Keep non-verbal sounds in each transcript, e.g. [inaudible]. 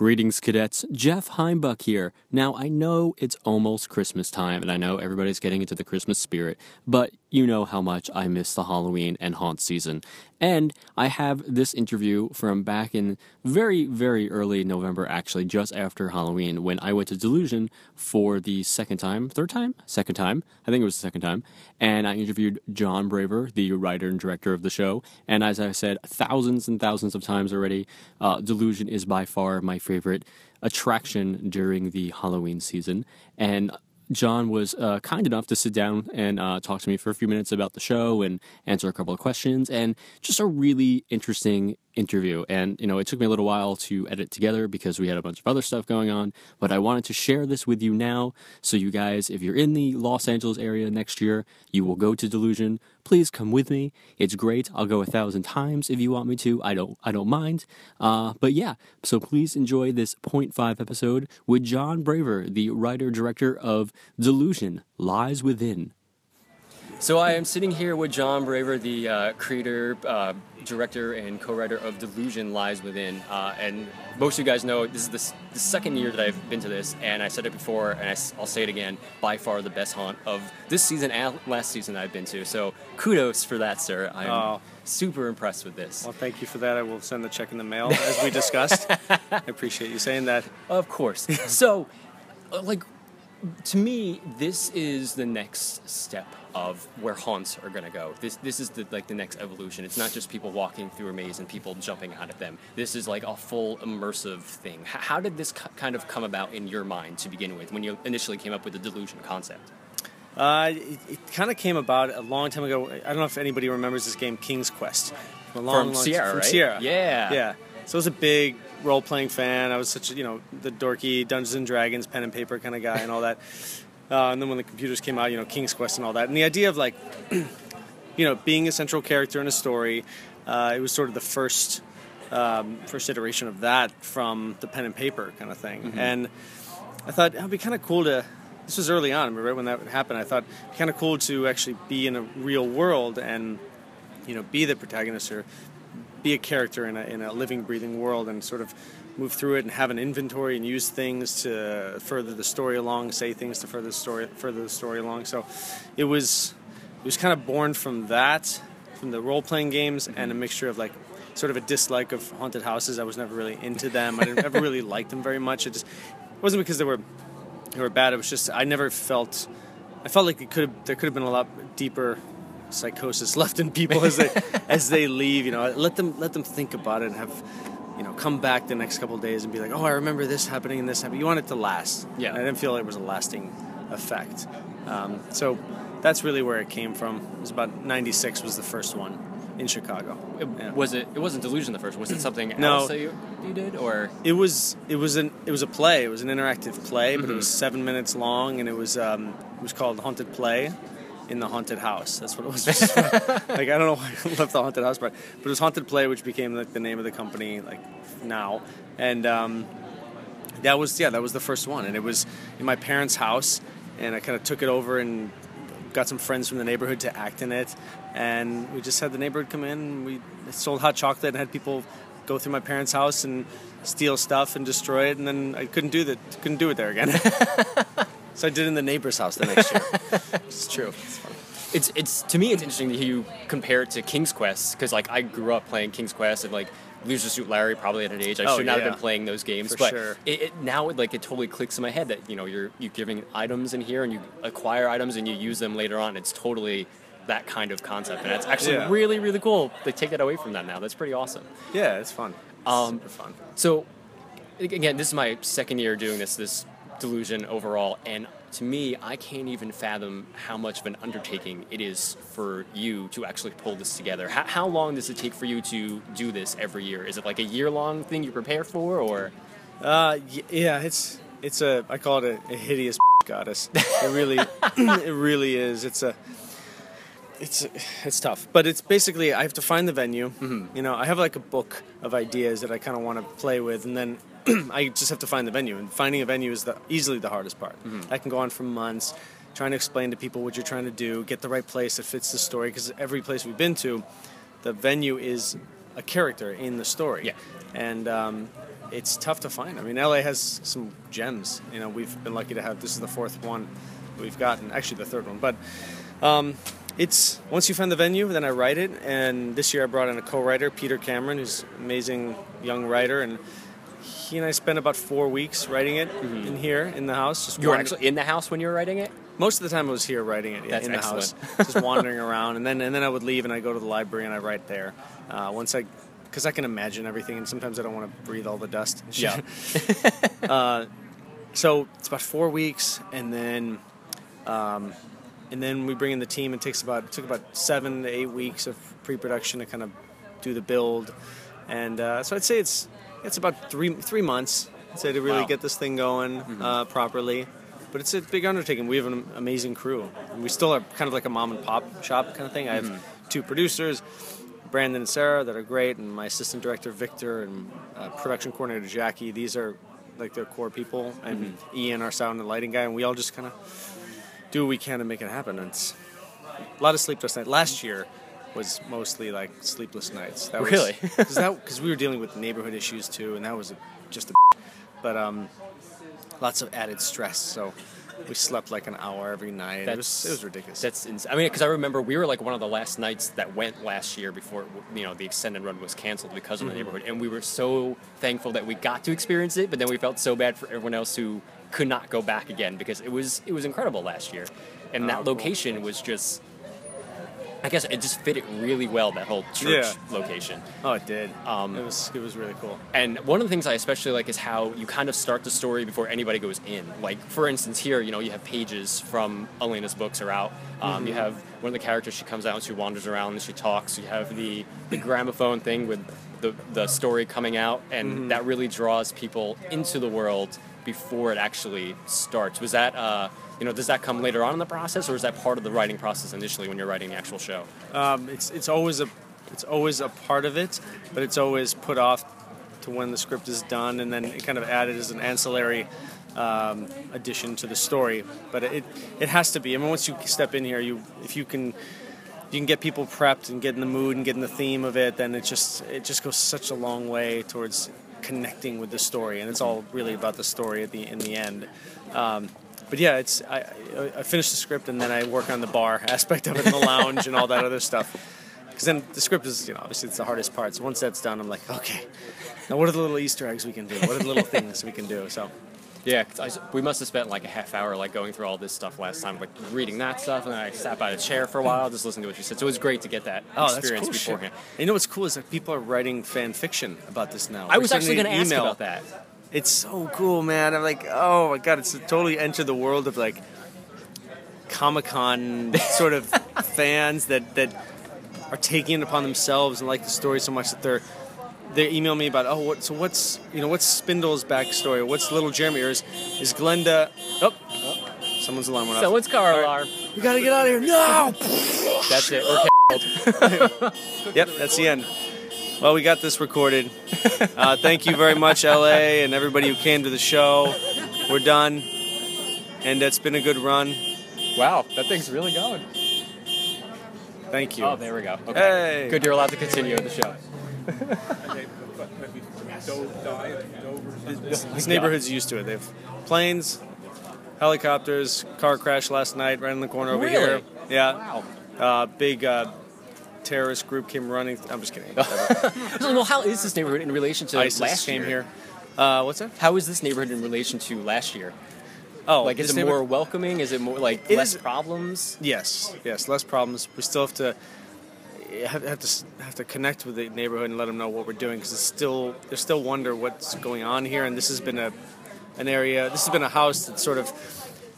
Greetings, cadets. Jeff Heimbuck here. Now, I know it's almost Christmas time, and I know everybody's getting into the Christmas spirit, but you know how much I miss the Halloween and haunt season. And I have this interview from back in very, very early November, actually, just after Halloween, when I went to Delusion for the second time, third time? Second time. I think it was the second time. And I interviewed Jon Braver, the writer and director of the show. And as I said thousands and thousands of times already, uh, Delusion is by far my favorite attraction during the Halloween season. And Jon was uh, kind enough to sit down and uh, talk to me for a few minutes about the show and answer a couple of questions, and just a really interesting interview. And, you know, it took me a little while to edit together because we had a bunch of other stuff going on, but I wanted to share this with you now. So, you guys, if you're in the Los Angeles area next year, you will go to Delusion. Please come with me. It's great. I'll go a thousand times if you want me to. I don't, I don't mind. Uh, but yeah, so please enjoy this 0.5 episode with Jon Braver, the writer director of Delusion Lies Within. So I am sitting here with Jon Braver, the uh, creator, uh, director, and co-writer of Delusion Lies Within. Uh, and most of you guys know this is the, the, second year that I've been to this, and I said it before, and I, will say it again. By far the best haunt of this season and last season I've been to. So kudos for that, sir. I'm oh. super impressed with this. Well, thank you for that. I will send the check in the mail as we discussed. [laughs] I appreciate you saying that. Of course. so, uh, like to me, this is the next step of where haunts are going to go. This this is the like the next evolution. It's not just people walking through a maze and people jumping out of them. This is like a full immersive thing. H- how did this kind of come about in your mind to begin with when you initially came up with the delusion concept? Uh, it, it kind of came about a long time ago. I don't know if anybody remembers this game, King's Quest. From, long, from long, Sierra, from right? Sierra. Yeah. Yeah. So I was a big role playing fan. I was such a, you know, the dorky Dungeons and Dragons pen and paper kind of guy and all that. [laughs] Uh, and then when the computers came out, you know, King's Quest and all that. And the idea of like, [clears throat] you know, being a central character in a story, uh, it was sort of the first um, first iteration of that from the pen and paper kind of thing. Mm-hmm. And I thought it would be kind of cool to. This was early on, right when that happened. I thought it'd be kind of cool to actually be in a real world and, you know, be the protagonist or be a character in a, in a living, breathing world and sort of move through it and have an inventory and use things to further the story along, say things to further the story, further the story along. So it was it was kind of born from that, from the role playing games, and a mixture of like sort of a dislike of haunted houses. I was never really into them. I never [laughs] really liked them very much. It just it wasn't because they were they were bad. It was just I never felt I felt like it could have, there could have been a lot deeper psychosis left in people as they [laughs] as they leave. You know, let them let them think about it and have you know come back the next couple days and be like, oh, I remember this happening and this happening. You want it to last. Yeah, and I didn't feel like it was a lasting effect. Um, so that's really where it came from. It was about '96 was the first one in Chicago. It, yeah. Was it? It wasn't Delusion the first. Was it something no, else that you, you did, or it was? It was an it was a play. It was an interactive play, but mm-hmm. it was seven minutes long, and it was um, it was called Haunted Play in the haunted house. That's what it was. [laughs] like I don't know why I left the haunted house part, but it was haunted play, which became like the name of the company like now, and um, that was yeah that was the first one, and it was in my parents' house, and I kind of took it over and got some friends from the neighborhood to act in it, and we just had the neighborhood come in. We sold hot chocolate and had people go through my parents' house and steal stuff and destroy it, and then I couldn't do that. Couldn't do it there again. [laughs] So I did in the neighbor's house the next year. [laughs] it's true. It's It's it's to me it's interesting to hear you compare it to King's Quest because like I grew up playing King's Quest and like Leisure Suit Larry probably at an age I oh, should not yeah. have been playing those games, For but sure. it, it, now it like it totally clicks in my head that you know you're you giving items in here and you acquire items and you use them later on. It's totally that kind of concept, and it's actually yeah. really really cool. They take that away from that now. That's pretty awesome. Yeah, it's fun. It's um, super fun. So again, this is my second year doing this this delusion overall, and to me, I can't even fathom how much of an undertaking it is for you to actually pull this together. How, how long does it take for you to do this every year? Is it like a year long thing you prepare for, or? Uh, yeah, it's it's a I call it a, a hideous [laughs] goddess. It really, [clears throat] it really is. It's a it's it's tough, but it's basically I have to find the venue. Mm-hmm. You know, I have like a book of ideas that I kind of want to play with, and then [clears throat] I just have to find the venue, and finding a venue is the, easily the hardest part. Mm-hmm. That can go on for months, trying to explain to people what you're trying to do, get the right place that fits the story. Because every place we've been to, the venue is a character in the story. Yeah. And um, it's tough to find. I mean, LA has some gems. You know, we've been lucky to have. This is the fourth one we've gotten. Actually, the third one. But um, it's once you find the venue, then I write it. And this year I brought in a co-writer, Peter Cameron, who's an amazing young writer, and he and I spent about four weeks writing it in here in the house. Just Mm-hmm. You were actually in the house when you were writing it. most of the time I was here writing it yeah, in the excellent. house, [laughs] just wandering [laughs] around, and then and then I would leave and I go to the library and I write there. Uh, once I, because I can imagine everything, and sometimes I don't want to breathe all the dust. Yeah. [laughs] So it's about four weeks, and then, um, and then we bring in the team. It takes about it took about seven to eight weeks of pre-production to kind of do the build, and uh, so I'd say it's it's about three three months. I'd say to really Wow. get this thing going uh, properly. But it's a big undertaking. We have an amazing crew. We still are kind of like a mom and pop shop kind of thing. I have two producers, Brandon and Sarah, that are great, and my assistant director Victor and uh, production coordinator Jackie. These are like their core people, and Ian, our sound and lighting guy, and we all just kind of do what we can to make it happen. And it's a lot of sleepless nights. Last year was mostly like sleepless nights. That was- Really? [laughs] Because we were dealing with neighborhood issues too, and that was a, just a. But um, lots of added stress. So we slept like an hour every night. it was it was ridiculous. That's ins- I mean, because I remember we were like one of the last nights that went last year before you know the extended run was canceled because of Mm-hmm. the neighborhood, and we were so thankful that we got to experience it. But then we felt so bad for everyone else who could not go back again because it was it was incredible last year, and Oh, that cool. location was just. I guess it just fit it really well that whole church Yeah. location. oh, it did. Um, it was it was really cool. And one of the things I especially like is how you kind of start the story before anybody goes in. Like, for instance, here, you know, you have pages from Elena's books are out. Um, You have one of the characters, she comes out and she wanders around and she talks. You have the, the gramophone thing with the, the story coming out, and that really draws people into the world before it actually starts. Was that, uh, you know, does that come later on in the process, or is that part of the writing process initially when you're writing the actual show? Um, it's it's always a it's always a part of it, but it's always put off to when the script is done, and then it kind of added as an ancillary um, addition to the story. But it it has to be. I mean, once you step in here, you if you can. You can get people prepped and get in the mood and get in the theme of it. Then it just it just goes such a long way towards connecting with the story, and it's all really about the story at the in the end. Um, but yeah, it's I, I- finish the script and then I work on the bar [laughs] aspect of it, and the lounge and all that other stuff. Because then the script is, you know, obviously it's the hardest part. So once that's done, I'm like, okay, now what are the little Easter eggs we can do? What are the little things we can do? So Yeah, I we must have spent like a half hour like going through all this stuff last time, like reading that stuff, and then I sat by the chair for a while, just listening to what you said. So it was great to get that oh, experience cool beforehand. And you know what's cool is that people are writing fan fiction about this now. I We're was actually going to ask about that. It's so cool, man. I'm like, oh my god, it's totally entered the world of like Comic Con [laughs] sort of fans that that are taking it upon themselves and like the story so much that they're they email me about oh what so what's you know what's Spindle's backstory what's little Jeremy or is, is Glenda oh, oh someone's alarm went off Someone's car right. alarm. we gotta get out of here no That's it. We're [laughs] Yep, that's the end. Well, we got this recorded. Uh, thank you very much, LA, and everybody who came to the show. We're done, and it's been a good run. wow, that thing's really going. Thank you. Oh, there we go. Okay. Hey. Good, you're allowed to continue the show. This neighborhood's used to it. They've planes, helicopters, car crash last night right in the corner over here. Really? Yeah. Wow. Uh, big uh, terrorist group came running. I'm just kidding. [laughs] So, well, how is this neighborhood in relation to ISIS last came year? here. Uh, what's that? How is this neighborhood in relation to last year? Oh, Like, is it more welcoming? Is it more like It less is- problems? Yes, yes, less problems. We still have to have, have to have to connect with the neighborhood and let them know what we're doing because it's still they still wonder what's going on here. And this has been a an area. This has been a house that sort of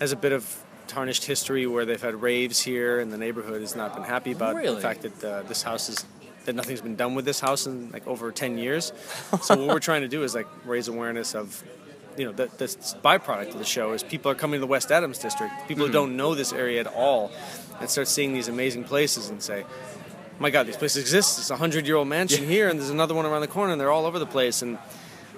has a bit of tarnished history where they've had raves here, and the neighborhood has not been happy about Really? the fact that uh, this house is that nothing's been done with this house in like over 10 years. so what we're trying to do is like raise awareness of you know, the, the byproduct of the show is people are coming to the West Adams district. People who don't know this area at all, and start seeing these amazing places and say, "My God, these places exist. It's a hundred-year-old mansion here, and there's another one around the corner, and they're all over the place." And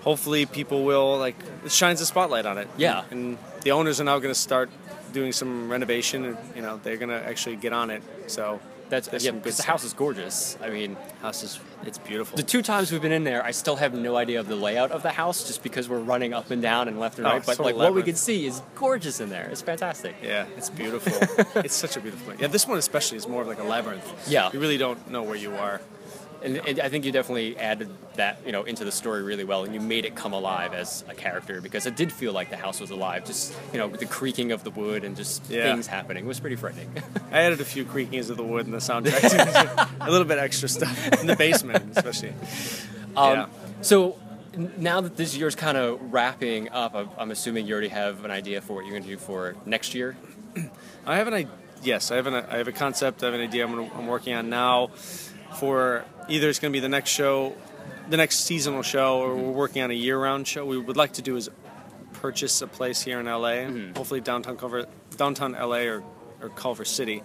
hopefully, people will like it shines a spotlight on it. Yeah. And the owners are now going to start doing some renovation, and you know, they're to actually get on it. So That's yeah, because the house is gorgeous. I mean, house is it's beautiful. the two times we've been in there, I still have no idea of the layout of the house, just because we're running up and down and left and Oh, right. But like what we can see is gorgeous in there. It's fantastic. Yeah, it's beautiful. [laughs] it's such a beautiful place. Yeah, this one especially is more of like a labyrinth. Yeah. You really don't know where you are. And, and I think you definitely added that, you know, into the story really well, and you made it come alive as a character because it did feel like the house was alive. Just, you know, the creaking of the wood and just Yeah. things happening. It was pretty frightening. [laughs] I added a few creakings of the wood in the soundtrack too. [laughs] a little bit extra stuff in the basement, especially. Um, yeah. So now that this year's kind of wrapping up, I'm- I'm assuming you already have an idea for what you're going to do for next year. I have an idea. Yes, I have an I have a concept. I have an idea. I'm, I'm working on now for either it's going to be the next show, the next seasonal show, or we're working on a year-round show. We would like to do is purchase a place here in LA, mm-hmm. hopefully downtown Culver, downtown LA or, or Culver City.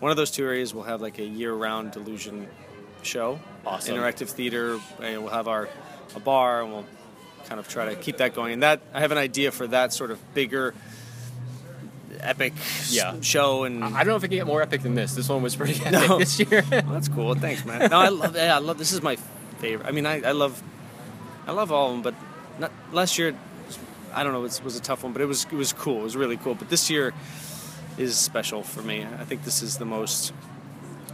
One of those two areas will have like a year-round Delusion show, Awesome. interactive theater, and we'll have our a bar, and we'll kind of try to keep that going. And that I have an idea for that sort of bigger, epic Yeah. show, and I don't know if it can get more epic than this. This one was pretty [laughs] epic No. this year. [laughs] that's cool. Thanks, man. No, I love. Yeah, I love. This is my favorite. I mean, I, I love, I love all of them. But not, last year, I don't know, it was, was a tough one. But it was it was cool. It was really cool. But this year is special for me. I think this is the most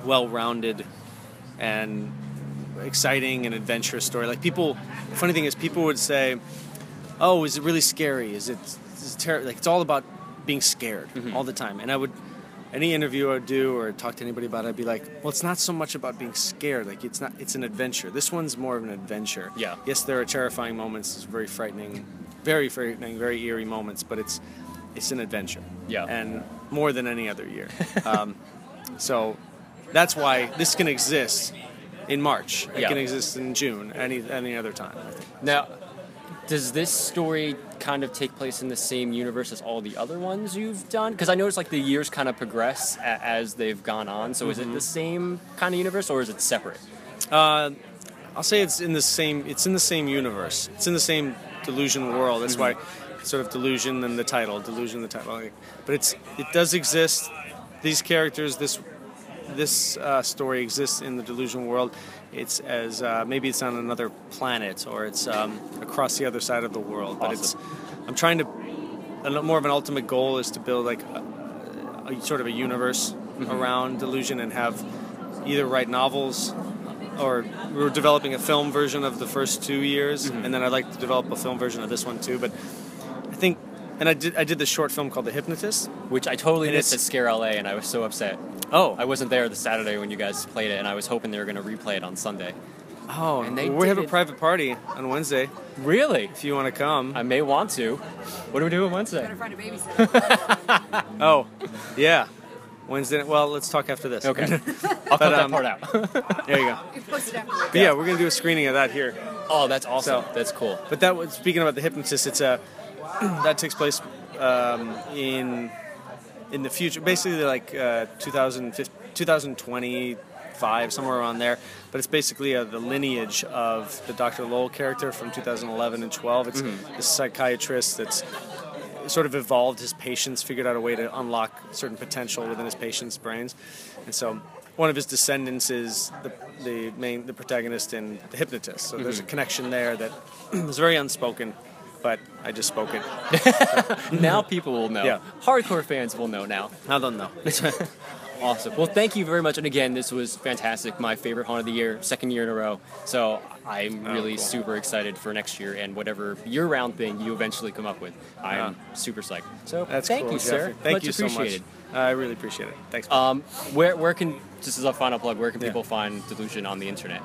well-rounded and exciting and adventurous story. Like people, funny thing is, people would say, "Oh, is it really scary? Is it, is it ter-? like it's all about being scared all the time?" And I would, any interview I would do or talk to anybody about it, I'd be like, "Well, it's not so much about being scared. Like it's not. It's an adventure. This one's more of an adventure. Yeah. Yes, there are terrifying moments. It's very frightening, very frightening, very eerie moments, but it's it's an adventure. Yeah. And more than any other year. [laughs] um, so that's why this can exist in March. It Yeah. can exist in June, any any other time. I think. Now, does this story kind of take place in the same universe as all the other ones you've done? Because I noticed like the years kind of progress a- as they've gone on. So is it the same kind of universe or is it separate? Uh, I'll say it's in the same. It's in the same universe. It's in the same delusion world. That's why, sort of delusion and the title, delusion the title. But it's it does exist. These characters, this this uh, story exists in the delusion world. It's as uh, maybe it's on another planet or it's um, across the other side of the world. But it's I'm trying to. A, more of an ultimate goal is to build like a, a sort of a universe around delusion and have either write novels or we're developing a film version of the first two years, and then I'd like to develop a film version of this one too. But I think, and I did I did this short film called The Hypnotist. Which I totally And missed at Scare LA and I was so upset. Oh, I wasn't there the Saturday when you guys played it and I was hoping they were going to replay it on Sunday. oh, and they we have a private party on Wednesday Really? if you want to come. I may want to. What are we doing on Wednesday? Gotta find a babysitter. [laughs] oh, yeah, Wednesday. Well, let's talk after this. Okay. [laughs] I'll cut that um, part out. [laughs] there you go. You post it. But yeah, we're gonna do a screening of that here. oh, that's awesome. So- that's cool. But that was speaking about the hypnotist. It's a [clears throat] that takes place um, in in the future, basically like uh, 2025, somewhere around there. But it's basically uh, the lineage of the Dr. Lowell character from 2011 and 12. It's this psychiatrist that's sort of evolved his patients, figured out a way to unlock certain potential within his patients' brains, and so. One of his descendants is the, the main the protagonist in The Hypnotist. So there's a connection there that [clears throat] is very unspoken, I just spoke it. [laughs] Now people will know. Yeah. Hardcore fans will know now. I don't know. [laughs] Awesome. Well, thank you very much. And again, this was fantastic. My favorite haunt of the year, second year in a row. So I'm Oh, really cool. super excited for next year and whatever year-round thing you eventually come up with. I'm Yeah. super psyched. So That's thank cool, you, sir. Thank much you so much. I really appreciate it. Thanks. Um, where where can just as a final plug, where can Yeah. people find Delusion on the internet?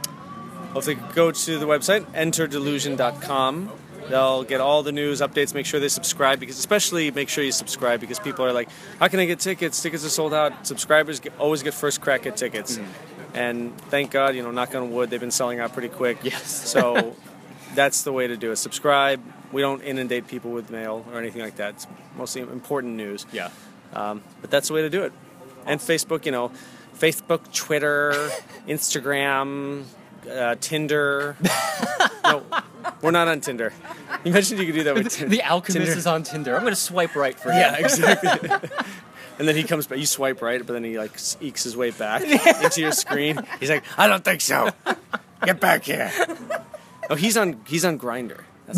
Well, if they go to the website, enterdelusion.com, they'll get all the news updates. Make sure they subscribe because, especially, make sure you subscribe because people are like, "How can I get tickets? Tickets are sold out." Subscribers get, always get first crack at tickets, and thank God, you know, knock on wood, they've been selling out pretty quick. Yes. so [laughs] that's the way to do it. Subscribe. We don't inundate people with mail or anything like that. It's mostly important news. Yeah. Um, but that's the way to do it. And Facebook, you know, Facebook, Twitter, [laughs] Instagram, uh, Tinder. [laughs] no, we're not on Tinder. You mentioned you could do that with Tinder. The Alchemist Tinder. is on Tinder. I'm going to swipe right for him. Yeah, exactly. [laughs] And then he comes back. You swipe right, but then he like ekes his way back into your screen. He's like, I don't think so. Get back here. Oh, he's on. He's on Grindr. [laughs]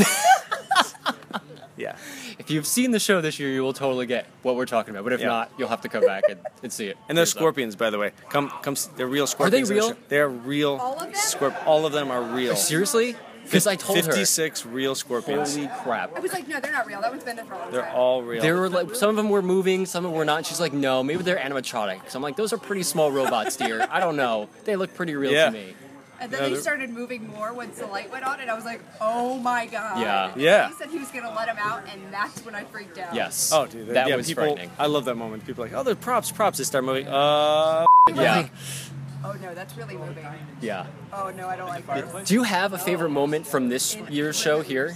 yeah. If you've seen the show this year, you will totally get what we're talking about. But if Yeah. not, you'll have to come back and, and see it. And they're for yourself. scorpions, by the way. Come, come. They're real scorpions. in the real? show. They're real. All of them? Scorp- all of them are real. Seriously? Because I told her. Fifty-six real scorpions. Holy crap. I was like, no, they're not real. That one's been there for a long They're time. all real. There were like some of them were moving, some of them were not. And she's like, no, maybe they're animatronic. So I'm like, those are pretty small robots, dear. I don't know. They look pretty real Yeah. to me. and then Yeah, they started moving more once the light went on, and I was like, oh my god. Yeah. Yeah. He said he was gonna let him out, and that's when I freaked out. Yes. Oh, dude, that yeah, was people, frightening. I love that moment. People are like, oh, they're props, props. They start moving. Uh, Yeah, [laughs] Oh no, that's really moving. yeah. Oh no, I don't like this. Do you have a favorite moment from this year's show here,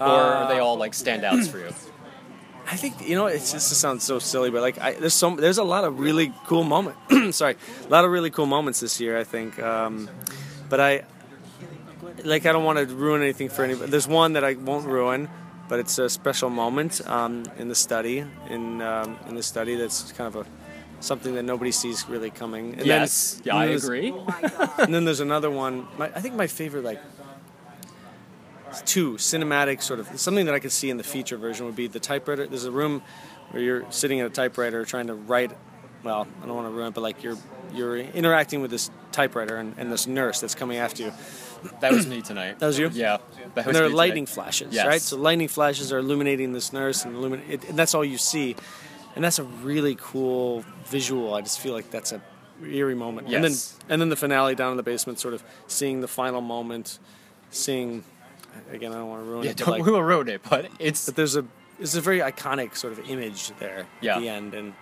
or are they all like standouts for you? [clears throat] I think you know it's, this sounds so silly, but like I, there's some there's a lot of really cool moments. [clears throat] sorry, a lot of really cool moments this year. I think, um, but I like I don't want to ruin anything for anybody. There's one that I won't ruin, but it's a special moment um, in the study in um, in the study that's kind of a something that nobody sees really coming. And yes. then, yeah, and I there's- agree. Oh my [laughs] god. And then there's another one. My, I think my favorite, like, two cinematic sort of something that I could see in the feature version would be the typewriter. There's a room where you're sitting at a typewriter trying to write. Well, I don't want to ruin it, but like you're you're interacting with this typewriter and, and this nurse that's coming after you. That was me tonight. [clears throat] That was you. Yeah. That And there are lightning tonight. flashes, Yes. right? So lightning flashes are illuminating this nurse, and, illumin- it, and that's all you see. And that's a really cool visual. I just feel like that's a eerie moment. Yes. And then and then the finale down in the basement, sort of seeing the final moment, seeing again. I don't want to ruin Yeah, it, don't, like, we will ruin it, but it's but there's a it's a very iconic sort of image there Yeah. at the end, and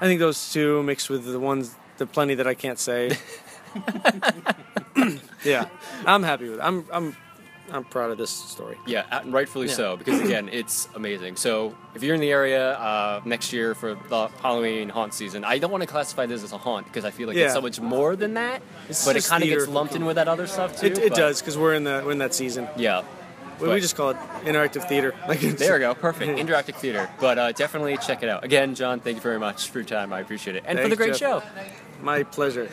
I think those two mixed with the ones, the plenty that I can't say. [laughs] yeah, I'm happy with. It. I'm I'm I'm proud of this story. Yeah, rightfully Yeah. so because again, [clears throat] it's amazing. So if you're in the area uh, next year for the Halloween haunt season, I don't want to classify this as a haunt because I feel like Yeah. it's so much more than that. It's but it kind of gets lumped in with that other stuff too. It, it does because we're in the we're in that season. Yeah. We, But- we just call it interactive theater. [laughs] Like There we go. Perfect. [laughs] Interactive theater. But uh, definitely check it out. Again, Jon, thank you very much for your time. I appreciate it. And for the great Jeff. show. My pleasure.